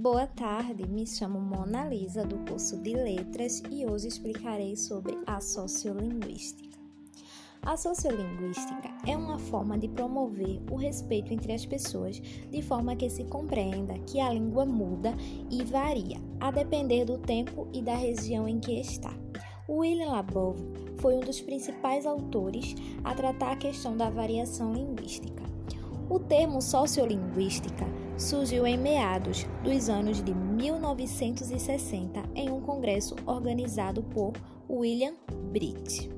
Boa tarde, me chamo Mona Lisa do curso de Letras e hoje explicarei sobre a sociolinguística. A sociolinguística é uma forma de promover o respeito entre as pessoas de forma que se compreenda que a língua muda e varia, a depender do tempo e da região em que está. William Labov foi um dos principais autores a tratar a questão da variação linguística. O termo sociolinguística surgiu em meados dos anos de 1960 em um congresso organizado por William Britt.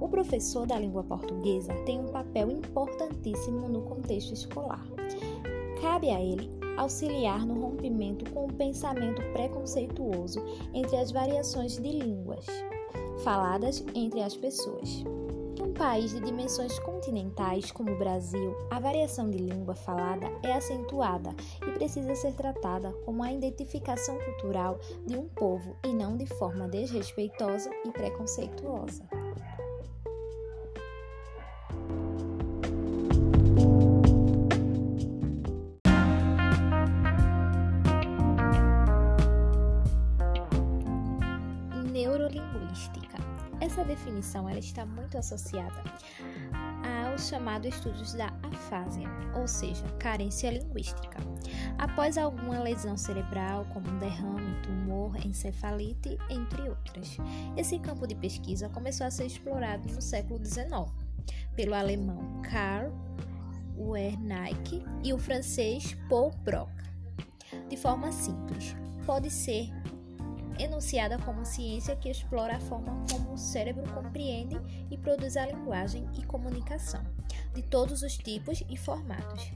O professor da língua portuguesa tem um papel importantíssimo no contexto escolar. Cabe a ele auxiliar no rompimento com o pensamento preconceituoso entre as variações de línguas faladas entre as pessoas. País de dimensões continentais como o Brasil, a variação de língua falada é acentuada e precisa ser tratada como a identificação cultural de um povo e não de forma desrespeitosa e preconceituosa. Neurolinguística essa definição ela está muito associada aos chamados estudos da afásia, ou seja, carência linguística. Após alguma lesão cerebral, como um derrame, tumor, encefalite, entre outras. Esse campo de pesquisa começou a ser explorado no século XIX pelo alemão Karl Wernicke e o francês Paul Broca. De forma simples, pode ser enunciada como ciência que explora a forma como o cérebro compreende e produz a linguagem e comunicação, de todos os tipos e formatos.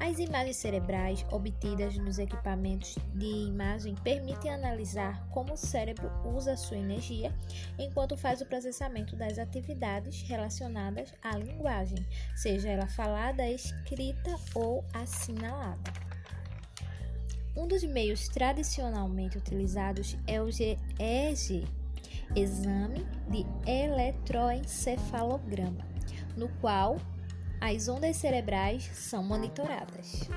As imagens cerebrais obtidas nos equipamentos de imagem permitem analisar como o cérebro usa sua energia enquanto faz o processamento das atividades relacionadas à linguagem, seja ela falada, escrita ou assinalada. Um dos meios tradicionalmente utilizados é o EEG, Exame de Eletroencefalograma, no qual as ondas cerebrais são monitoradas.